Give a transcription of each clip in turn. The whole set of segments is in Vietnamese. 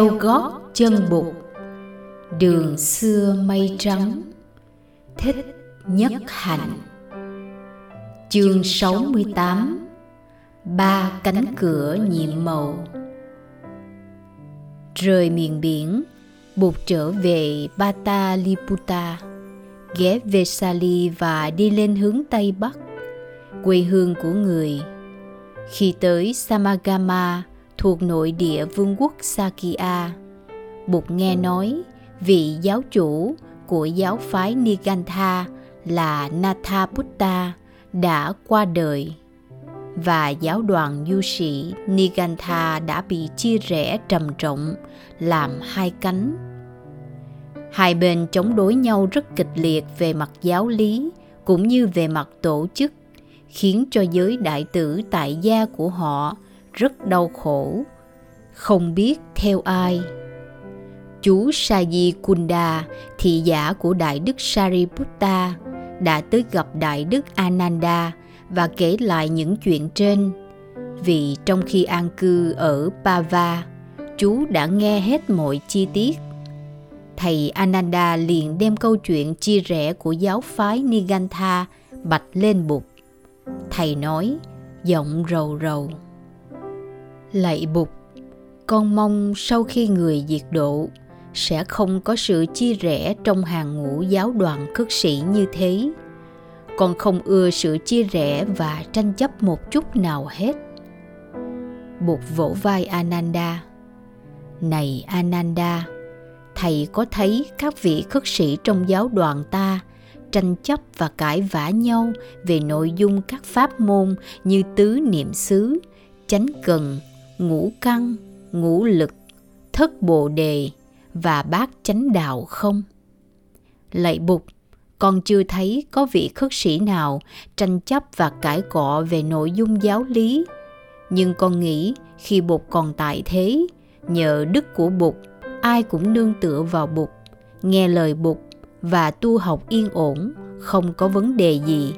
theo gót chân bụt đường xưa mây trắng, thích nhất hạnh. Chương 68 ba cánh cửa nhiệm màu. Rời miền biển bụt trở về Pataliputa ghé Vesali và đi lên hướng Tây Bắc. Quê hương của người, khi tới Samagama thuộc nội địa vương quốc Sakya. Bụt nghe nói vị giáo chủ của giáo phái Nigantha là Nathaputta đã qua đời và giáo đoàn du sĩ Nigantha đã bị chia rẽ trầm trọng làm hai cánh. Hai bên chống đối nhau rất kịch liệt về mặt giáo lý cũng như về mặt tổ chức, khiến cho giới đại tử tại gia của họ rất đau khổ, không biết theo ai. Chú Saji Kunda, thị giả của Đại Đức Sariputta, đã tới gặp Đại Đức Ananda và kể lại những chuyện trên. Vì trong khi an cư ở Pava, chú đã nghe hết mọi chi tiết. Thầy Ananda liền đem câu chuyện chia rẽ của giáo phái Nigantha bạch lên bục. Thầy nói, giọng rầu rầu. Lạy Bụt, con mong sau khi người diệt độ sẽ không có sự chia rẽ trong hàng ngũ giáo đoàn khất sĩ như thế. Con không ưa sự chia rẽ và tranh chấp một chút nào hết. Bụt vỗ vai Ananda. Này Ananda, thầy có thấy các vị khất sĩ trong giáo đoàn ta tranh chấp và cãi vã nhau về nội dung các pháp môn như tứ niệm xứ, chánh cần, ngũ căn, ngũ lực, thất bồ đề và bát chánh đạo không? Lạy Bụt, con chưa thấy có vị khất sĩ nào tranh chấp và cãi cọ về nội dung giáo lý. Nhưng con nghĩ khi Bụt còn tại thế, nhờ đức của Bụt, ai cũng nương tựa vào Bụt, nghe lời Bụt và tu học yên ổn, không có vấn đề gì.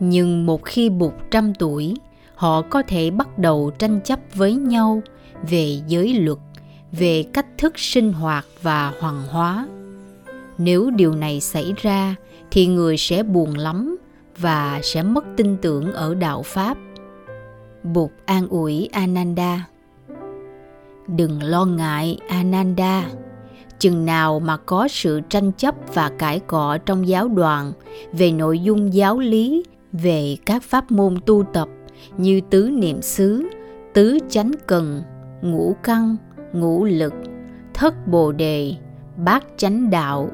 Nhưng một khi Bụt trăm tuổi, họ có thể bắt đầu tranh chấp với nhau về giới luật, về cách thức sinh hoạt và hoàng hóa. Nếu điều này xảy ra, thì người sẽ buồn lắm và sẽ mất tin tưởng ở đạo pháp. Bụt an ủi ananda. Đừng lo ngại, ananda. Chừng nào mà có sự tranh chấp và cãi cọ trong giáo đoàn về nội dung giáo lý, về các pháp môn tu tập như tứ niệm xứ, tứ chánh cần, ngũ căn, ngũ lực, thất bồ đề, bát chánh đạo.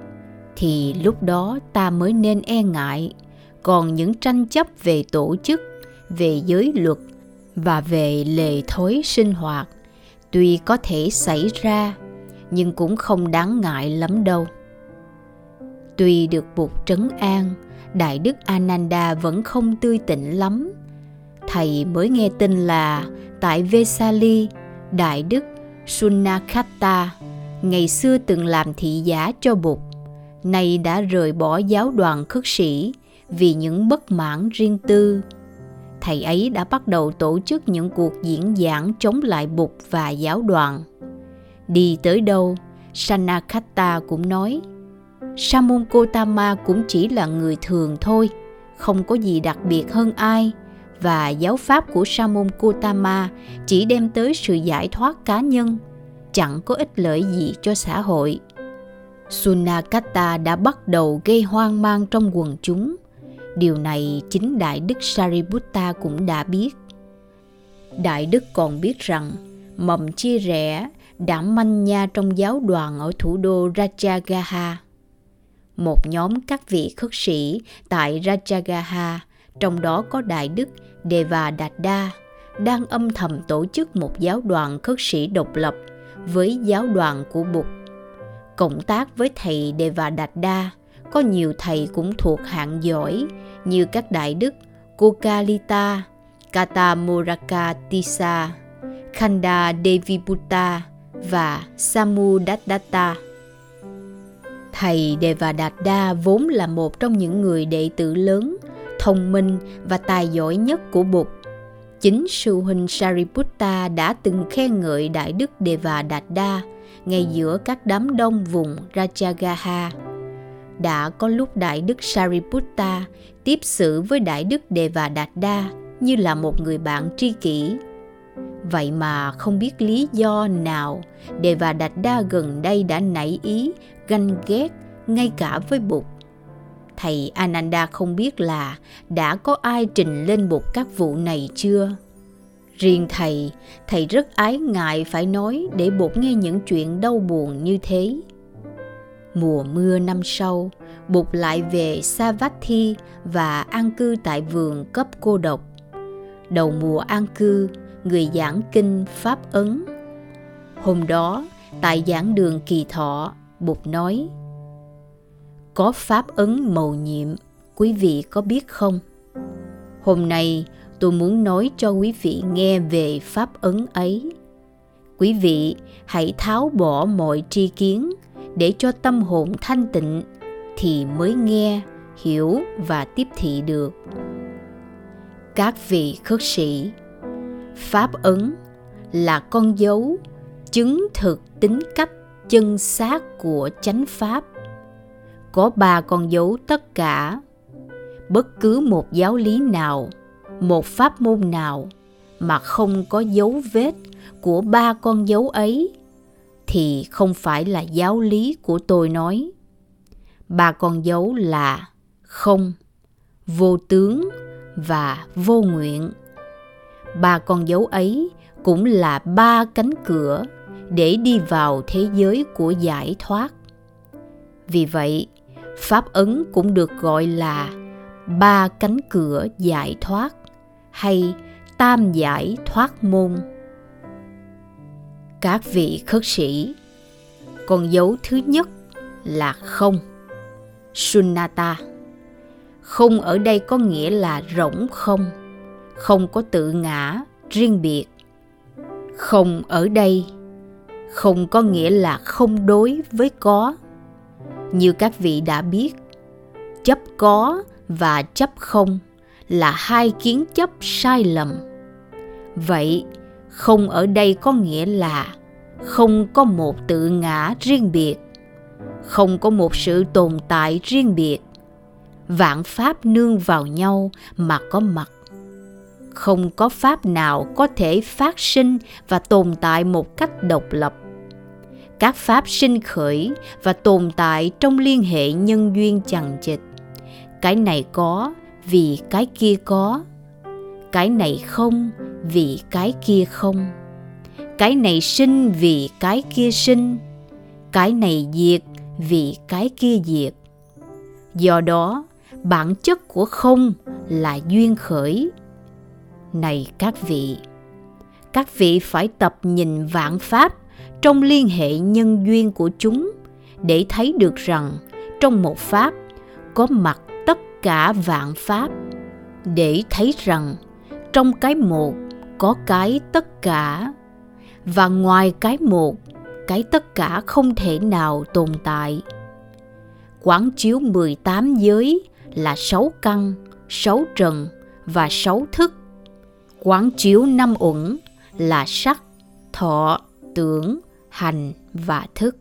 Thì lúc đó ta mới nên e ngại. Còn những tranh chấp về tổ chức, về giới luật và về lề thói sinh hoạt tuy có thể xảy ra, nhưng cũng không đáng ngại lắm đâu. Tuy được buộc trấn an, đại đức ananda vẫn không tươi tỉnh lắm thầy mới nghe tin là tại vesali đại đức Sunakhatta ngày xưa từng làm thị giả cho Bụt, nay đã rời bỏ giáo đoàn khất sĩ vì những bất mãn riêng tư. Thầy ấy đã bắt đầu tổ chức những cuộc diễn giảng chống lại Bụt và giáo đoàn. Đi tới đâu, Sanakatta cũng nói, Samun Kotama cũng chỉ là người thường thôi, không có gì đặc biệt hơn ai – và giáo pháp của Sa môn Gotama chỉ đem tới sự giải thoát cá nhân, chẳng có ích lợi gì cho xã hội. Sunakata đã bắt đầu gây hoang mang trong quần chúng. Điều này chính Đại Đức Sariputta cũng đã biết. Đại Đức còn biết rằng mầm chia rẽ đã manh nha trong giáo đoàn ở thủ đô Rajagaha. Một nhóm các vị khất sĩ tại Rajagaha trong đó có Đại Đức Deva Đạt Đa, đang âm thầm tổ chức một giáo đoàn khất sĩ độc lập với giáo đoàn của Bụt. Cộng tác với thầy Deva Đạt Đa, có nhiều thầy cũng thuộc hạng giỏi như các đại đức Kokalita, Katamuraka Tisa, Khanda Deviputta và Samudatta. Thầy Devadatta vốn là một trong những người đệ tử lớn thông minh và tài giỏi nhất của Bụt. Chính sư huynh Sariputta đã từng khen ngợi Đại Đức Deva Đạt Đa ngay giữa các đám đông vùng Rajagaha. Đã có lúc Đại Đức Sariputta tiếp xử với Đại Đức Deva Đạt Đa như là một người bạn tri kỷ. Vậy mà không biết lý do nào Deva Đạt Đa gần đây đã nảy ý ganh ghét ngay cả với Bụt. Thầy Ananda không biết là đã có ai trình lên một các vụ này chưa? Riêng thầy, thầy rất ái ngại phải nói để bột nghe những chuyện đau buồn như thế. Mùa mưa năm sau, bột lại về Savatthi và an cư tại vườn cấp cô độc. Đầu mùa an cư, người giảng kinh Pháp Ấn. Hôm đó, tại giảng đường kỳ thọ, bột nói có Pháp Ấn màu nhiệm, quý vị có biết không? Hôm nay, tôi muốn nói cho quý vị nghe về Pháp Ấn ấy. Quý vị hãy tháo bỏ mọi tri kiến để cho tâm hồn thanh tịnh thì mới nghe, hiểu và tiếp thị được. Các vị khất sĩ, Pháp Ấn là con dấu chứng thực tính cách chân xác của chánh pháp có ba con dấu tất cả. Bất cứ một giáo lý nào, một pháp môn nào mà không có dấu vết của ba con dấu ấy thì không phải là giáo lý của tôi nói. Ba con dấu là không, vô tướng và vô nguyện. Ba con dấu ấy cũng là ba cánh cửa để đi vào thế giới của giải thoát. Vì vậy pháp ấn cũng được gọi là ba cánh cửa giải thoát hay tam giải thoát môn. Các vị khất sĩ, con dấu thứ nhất là không sunnata không ở đây có nghĩa là rỗng không không có tự ngã riêng biệt. Không ở đây không có nghĩa là không đối với có như các vị đã biết. Chấp có và chấp không là hai kiến chấp sai lầm. Vậy, không ở đây có nghĩa là không có một tự ngã riêng biệt, không có một sự tồn tại riêng biệt. Vạn pháp nương vào nhau mà có mặt. Không có pháp nào có thể phát sinh và tồn tại một cách độc lập các pháp sinh khởi và tồn tại trong liên hệ nhân duyên chằng chịt. Cái này có vì cái kia có, cái này không vì cái kia không. Cái này sinh vì cái kia sinh, cái này diệt vì cái kia diệt. Do đó, bản chất của không là duyên khởi. Này các vị các vị phải tập nhìn vạn pháp trong liên hệ nhân duyên của chúng để thấy được rằng trong một pháp có mặt tất cả vạn pháp để thấy rằng trong cái một có cái tất cả và ngoài cái một cái tất cả không thể nào tồn tại quán chiếu 18 giới là sáu căn, sáu trần và sáu thức. Quán chiếu năm uẩn là sắc, thọ, tưởng, hành và thức.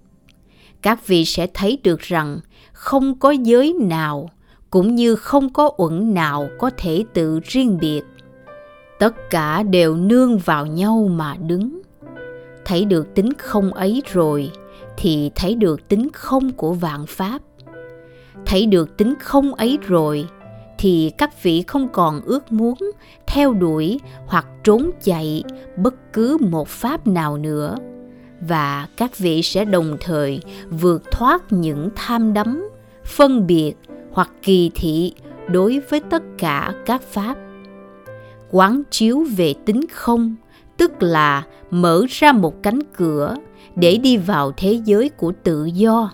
Các vị sẽ thấy được rằng không có giới nào cũng như không có uẩn nào có thể tự riêng biệt. Tất cả đều nương vào nhau mà đứng. Thấy được tính không ấy rồi thì thấy được tính không của vạn pháp thấy được tính không ấy rồi thì các vị không còn ước muốn theo đuổi hoặc trốn chạy bất cứ một pháp nào nữa. Và các vị sẽ đồng thời vượt thoát những tham đắm, phân biệt hoặc kỳ thị đối với tất cả các pháp. Quán chiếu về tính không, tức là mở ra một cánh cửa để đi vào thế giới của tự do.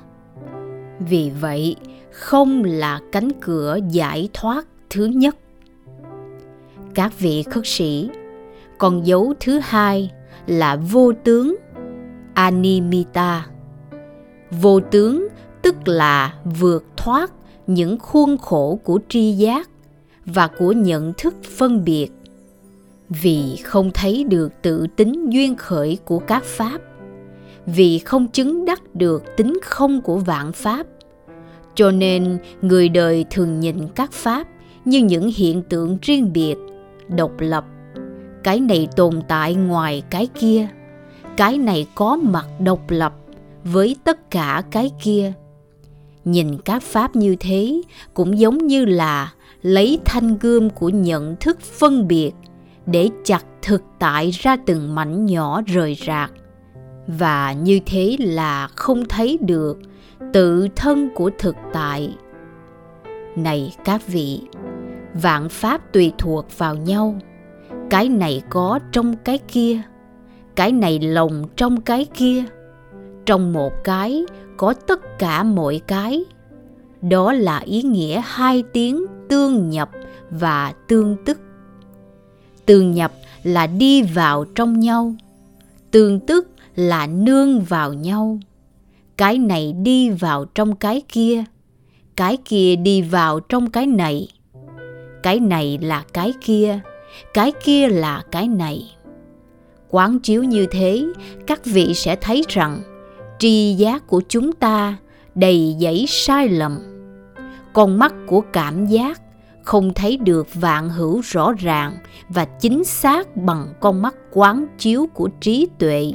Vì vậy không là cánh cửa giải thoát thứ nhất. Các vị khất sĩ, còn dấu thứ hai là vô tướng animita. Vô tướng tức là vượt thoát những khuôn khổ của tri giác và của nhận thức phân biệt. Vì không thấy được tự tính duyên khởi của các pháp, vì không chứng đắc được tính không của vạn pháp cho nên, người đời thường nhìn các pháp như những hiện tượng riêng biệt, độc lập. Cái này tồn tại ngoài cái kia. Cái này có mặt độc lập với tất cả cái kia. Nhìn các pháp như thế cũng giống như là lấy thanh gươm của nhận thức phân biệt để chặt thực tại ra từng mảnh nhỏ rời rạc. Và như thế là không thấy được tự thân của thực tại. Này các vị, vạn pháp tùy thuộc vào nhau. Cái này có trong cái kia, cái này lồng trong cái kia. Trong một cái có tất cả mọi cái. Đó là ý nghĩa hai tiếng tương nhập và tương tức. Tương nhập là đi vào trong nhau, tương tức là nương vào nhau cái này đi vào trong cái kia cái kia đi vào trong cái này. Cái này là cái kia cái kia là cái này. Quán chiếu như thế, các vị sẽ thấy rằng, tri giác của chúng ta đầy dẫy sai lầm. Con mắt của cảm giác không thấy được vạn hữu rõ ràng và chính xác bằng con mắt quán chiếu của trí tuệ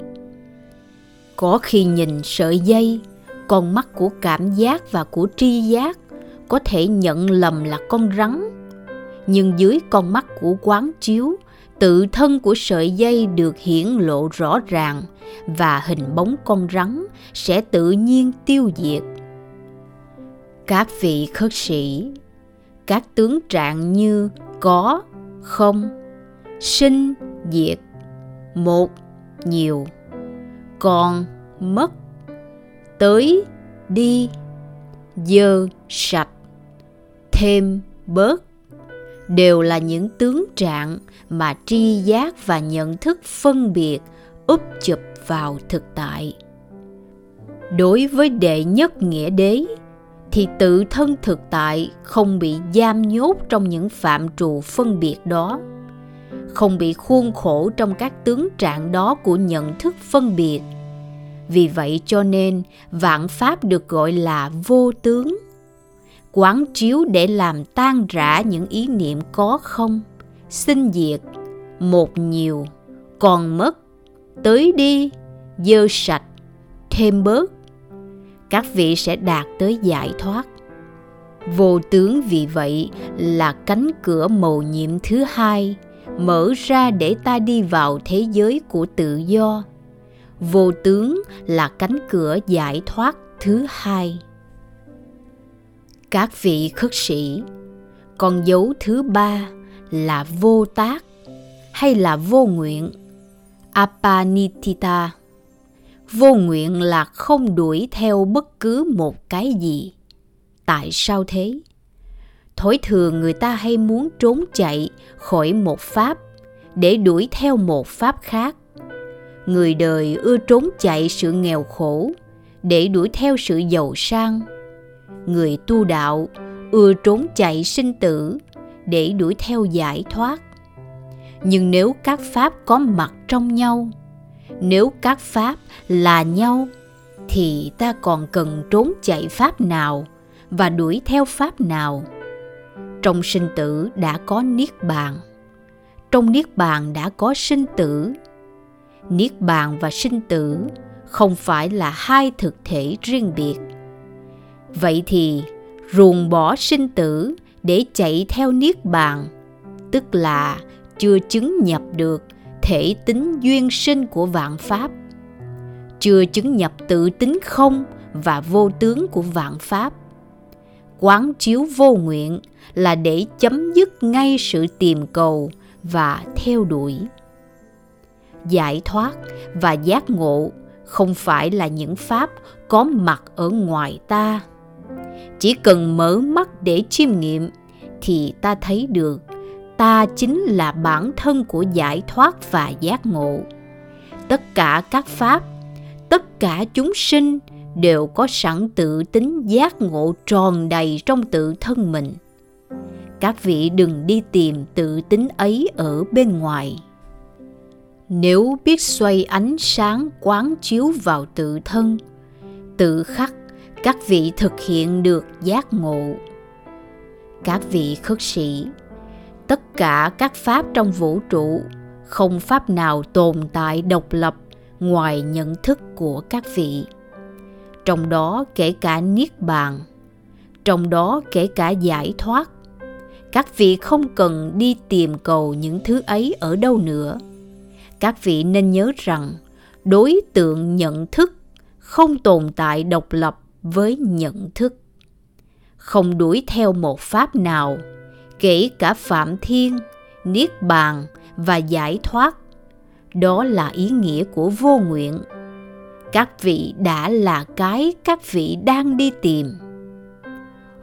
có khi nhìn sợi dây, con mắt của cảm giác và của tri giác có thể nhận lầm là con rắn. Nhưng dưới con mắt của quán chiếu, tự thân của sợi dây được hiển lộ rõ ràng và hình bóng con rắn sẽ tự nhiên tiêu diệt. Các vị khất sĩ, các tướng trạng như có, không, sinh, diệt, một, nhiều còn mất. Tới đi, dơ sạch, thêm bớt. Đều là những tướng trạng mà tri giác và nhận thức phân biệt, úp chụp vào thực tại. Đối với đệ nhất nghĩa đế, thì tự thân thực tại không bị giam nhốt trong những phạm trù phân biệt đó không bị khuôn khổ trong các tướng trạng đó của nhận thức phân biệt. Vì vậy cho nên, vạn pháp được gọi là vô tướng. Quán chiếu để làm tan rã những ý niệm có không, sinh diệt, một nhiều, còn mất, tới đi, dơ sạch, thêm bớt. Các vị sẽ đạt tới giải thoát. Vô tướng vì vậy là cánh cửa mầu nhiệm thứ hai mở ra để ta đi vào thế giới của tự do. Vô tướng là cánh cửa giải thoát thứ hai. Các vị khất sĩ, con dấu thứ ba là vô tác hay là vô nguyện? Apanitita. Vô nguyện là không đuổi theo bất cứ một cái gì. Tại sao thế? Thói thường người ta hay muốn trốn chạy khỏi một pháp để đuổi theo một pháp khác. Người đời ưa trốn chạy sự nghèo khổ để đuổi theo sự giàu sang. Người tu đạo ưa trốn chạy sinh tử để đuổi theo giải thoát. Nhưng nếu các pháp có mặt trong nhau, nếu các pháp là nhau, thì ta còn cần trốn chạy pháp nào và đuổi theo pháp nào? Trong sinh tử đã có niết bàn. Trong niết bàn đã có sinh tử. Niết bàn và sinh tử không phải là hai thực thể riêng biệt. Vậy thì, ruồng bỏ sinh tử để chạy theo niết bàn, tức là chưa chứng nhập được thể tính duyên sinh của vạn pháp, chưa chứng nhập tự tính không và vô tướng của vạn pháp quán chiếu vô nguyện là để chấm dứt ngay sự tìm cầu và theo đuổi. Giải thoát và giác ngộ không phải là những pháp có mặt ở ngoài ta. Chỉ cần mở mắt để chiêm nghiệm thì ta thấy được ta chính là bản thân của giải thoát và giác ngộ. Tất cả các pháp, tất cả chúng sinh đều có sẵn tự tính giác ngộ tròn đầy trong tự thân mình. Các vị đừng đi tìm tự tính ấy ở bên ngoài. Nếu biết xoay ánh sáng quán chiếu vào tự thân, tự khắc các vị thực hiện được giác ngộ. Các vị khất sĩ, tất cả các pháp trong vũ trụ không pháp nào tồn tại độc lập ngoài nhận thức của các vị trong đó kể cả niết bàn, trong đó kể cả giải thoát. Các vị không cần đi tìm cầu những thứ ấy ở đâu nữa. Các vị nên nhớ rằng, đối tượng nhận thức không tồn tại độc lập với nhận thức. Không đuổi theo một pháp nào, kể cả phạm thiên, niết bàn và giải thoát. Đó là ý nghĩa của vô nguyện các vị đã là cái các vị đang đi tìm.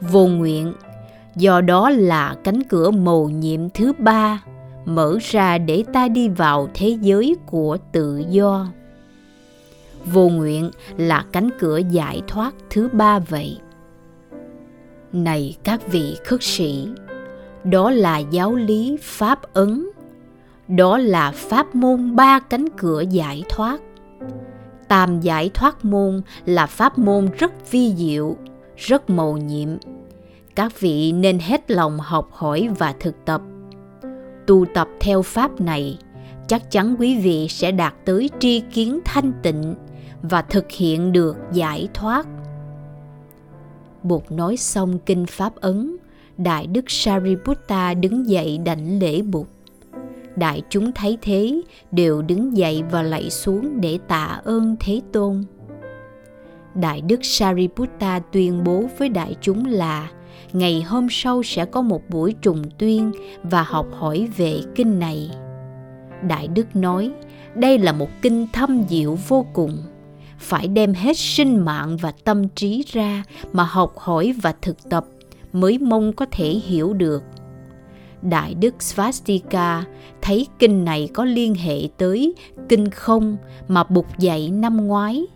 Vô nguyện, do đó là cánh cửa mầu nhiệm thứ ba, mở ra để ta đi vào thế giới của tự do. Vô nguyện là cánh cửa giải thoát thứ ba vậy. Này các vị khất sĩ, đó là giáo lý pháp ấn, đó là pháp môn ba cánh cửa giải thoát tam giải thoát môn là pháp môn rất vi diệu rất mầu nhiệm. Các vị nên hết lòng học hỏi và thực tập. Tu tập theo pháp này chắc chắn quý vị sẽ đạt tới tri kiến thanh tịnh và thực hiện được giải thoát. Bụt nói xong kinh Pháp Ấn, Đại Đức Sariputta đứng dậy đảnh lễ Bụt. Đại chúng thấy thế đều đứng dậy và lạy xuống để tạ ơn Thế Tôn. Đại Đức Sariputta tuyên bố với đại chúng là ngày hôm sau sẽ có một buổi trùng tuyên và học hỏi về kinh này. Đại Đức nói, đây là một kinh thâm diệu vô cùng phải đem hết sinh mạng và tâm trí ra mà học hỏi và thực tập mới mong có thể hiểu được đại đức svastika thấy kinh này có liên hệ tới kinh không mà bụt dạy năm ngoái.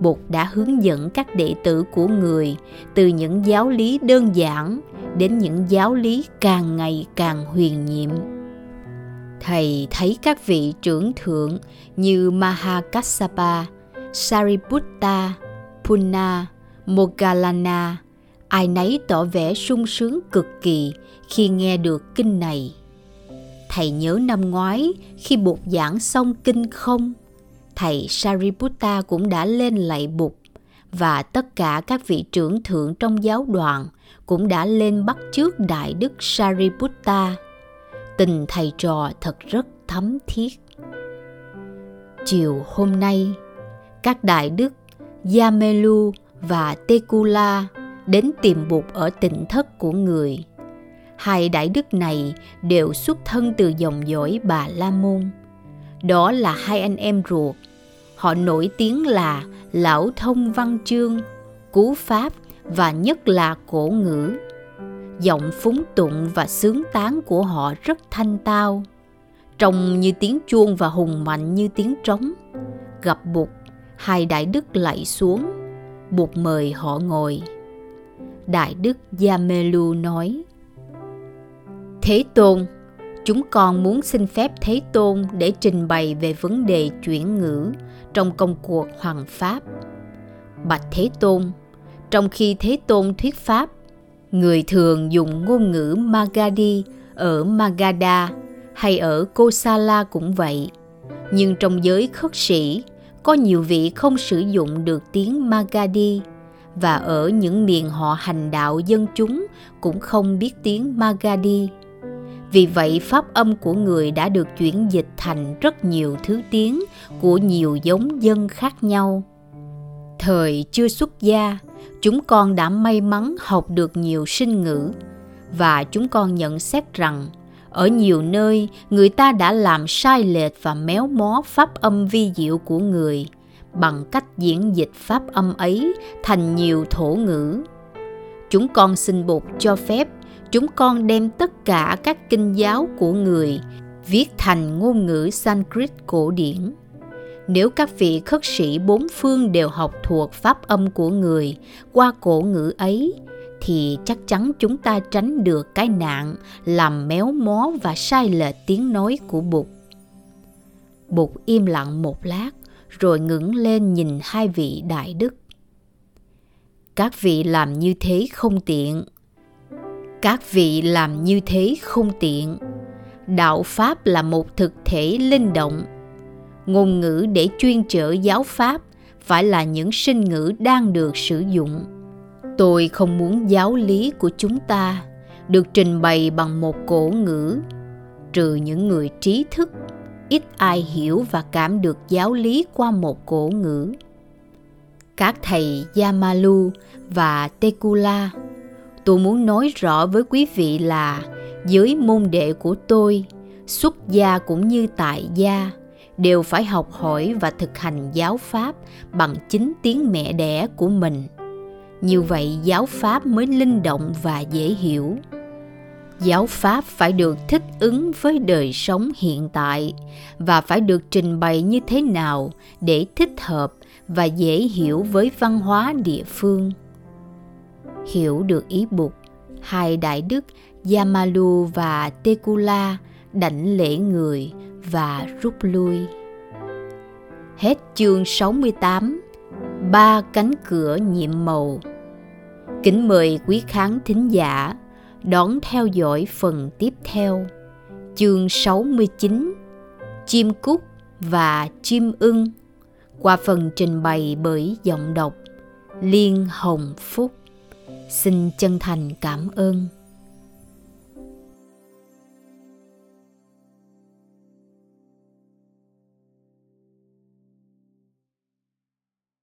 Bụt đã hướng dẫn các đệ tử của người từ những giáo lý đơn giản đến những giáo lý càng ngày càng huyền nhiệm. Thầy thấy các vị trưởng thượng như mahakassapa Sariputta, Punna, Moggallana, ai nấy tỏ vẻ sung sướng cực kỳ khi nghe được kinh này. Thầy nhớ năm ngoái khi Bụt giảng xong kinh không, thầy Sariputta cũng đã lên lạy Bụt và tất cả các vị trưởng thượng trong giáo đoàn cũng đã lên bắt trước Đại Đức Sariputta. Tình thầy trò thật rất thấm thiết. Chiều hôm nay, các đại đức Yamelu và Tekula đến tìm Bụt ở tỉnh thất của người. Hai đại đức này đều xuất thân từ dòng dõi Bà La Môn. Đó là hai anh em ruột. Họ nổi tiếng là lão thông văn chương, cú pháp và nhất là cổ ngữ. Giọng phúng tụng và sướng tán của họ rất thanh tao, trông như tiếng chuông và hùng mạnh như tiếng trống. Gặp Bụt hai đại đức lạy xuống bụt mời họ ngồi đại đức Yamelu nói, thế tôn, chúng con muốn xin phép thế tôn để trình bày về vấn đề chuyển ngữ trong công cuộc hoàng pháp. Bạch thế tôn, trong khi thế tôn thuyết pháp, người thường dùng ngôn ngữ Magadhi ở Magadha hay ở Kosala cũng vậy. Nhưng trong giới khất sĩ, có nhiều vị không sử dụng được tiếng Magadhi và ở những miền họ hành đạo dân chúng cũng không biết tiếng Magadhi. Vì vậy pháp âm của người đã được chuyển dịch thành rất nhiều thứ tiếng của nhiều giống dân khác nhau. Thời chưa xuất gia, chúng con đã may mắn học được nhiều sinh ngữ và chúng con nhận xét rằng ở nhiều nơi người ta đã làm sai lệch và méo mó pháp âm vi diệu của người bằng cách diễn dịch pháp âm ấy thành nhiều thổ ngữ chúng con xin bột cho phép chúng con đem tất cả các kinh giáo của người viết thành ngôn ngữ sanskrit cổ điển nếu các vị khất sĩ bốn phương đều học thuộc pháp âm của người qua cổ ngữ ấy thì chắc chắn chúng ta tránh được cái nạn làm méo mó và sai lệch tiếng nói của Bụt. Bụt im lặng một lát, rồi ngẩng lên nhìn hai vị đại đức. Các vị làm như thế không tiện. Các vị làm như thế không tiện. Đạo Pháp là một thực thể linh động. Ngôn ngữ để chuyên trở giáo Pháp phải là những sinh ngữ đang được sử dụng. Tôi không muốn giáo lý của chúng ta được trình bày bằng một cổ ngữ, trừ những người trí thức ít ai hiểu và cảm được giáo lý qua một cổ ngữ. Các thầy Yamalu và Tekula, tôi muốn nói rõ với quý vị là giới môn đệ của tôi, xuất gia cũng như tại gia, đều phải học hỏi và thực hành giáo pháp bằng chính tiếng mẹ đẻ của mình. Như vậy giáo pháp mới linh động và dễ hiểu giáo pháp phải được thích ứng với đời sống hiện tại và phải được trình bày như thế nào để thích hợp và dễ hiểu với văn hóa địa phương. Hiểu được ý bục hai đại đức yamalu và tekula đảnh lễ người và rút lui. Hết chương 68 ba cánh cửa nhiệm màu. Kính mời quý khán thính giả đón theo dõi phần tiếp theo. Chương 69 Chim cúc và chim ưng, qua phần trình bày bởi giọng đọc Liên Hồng Phúc. Xin chân thành cảm ơn.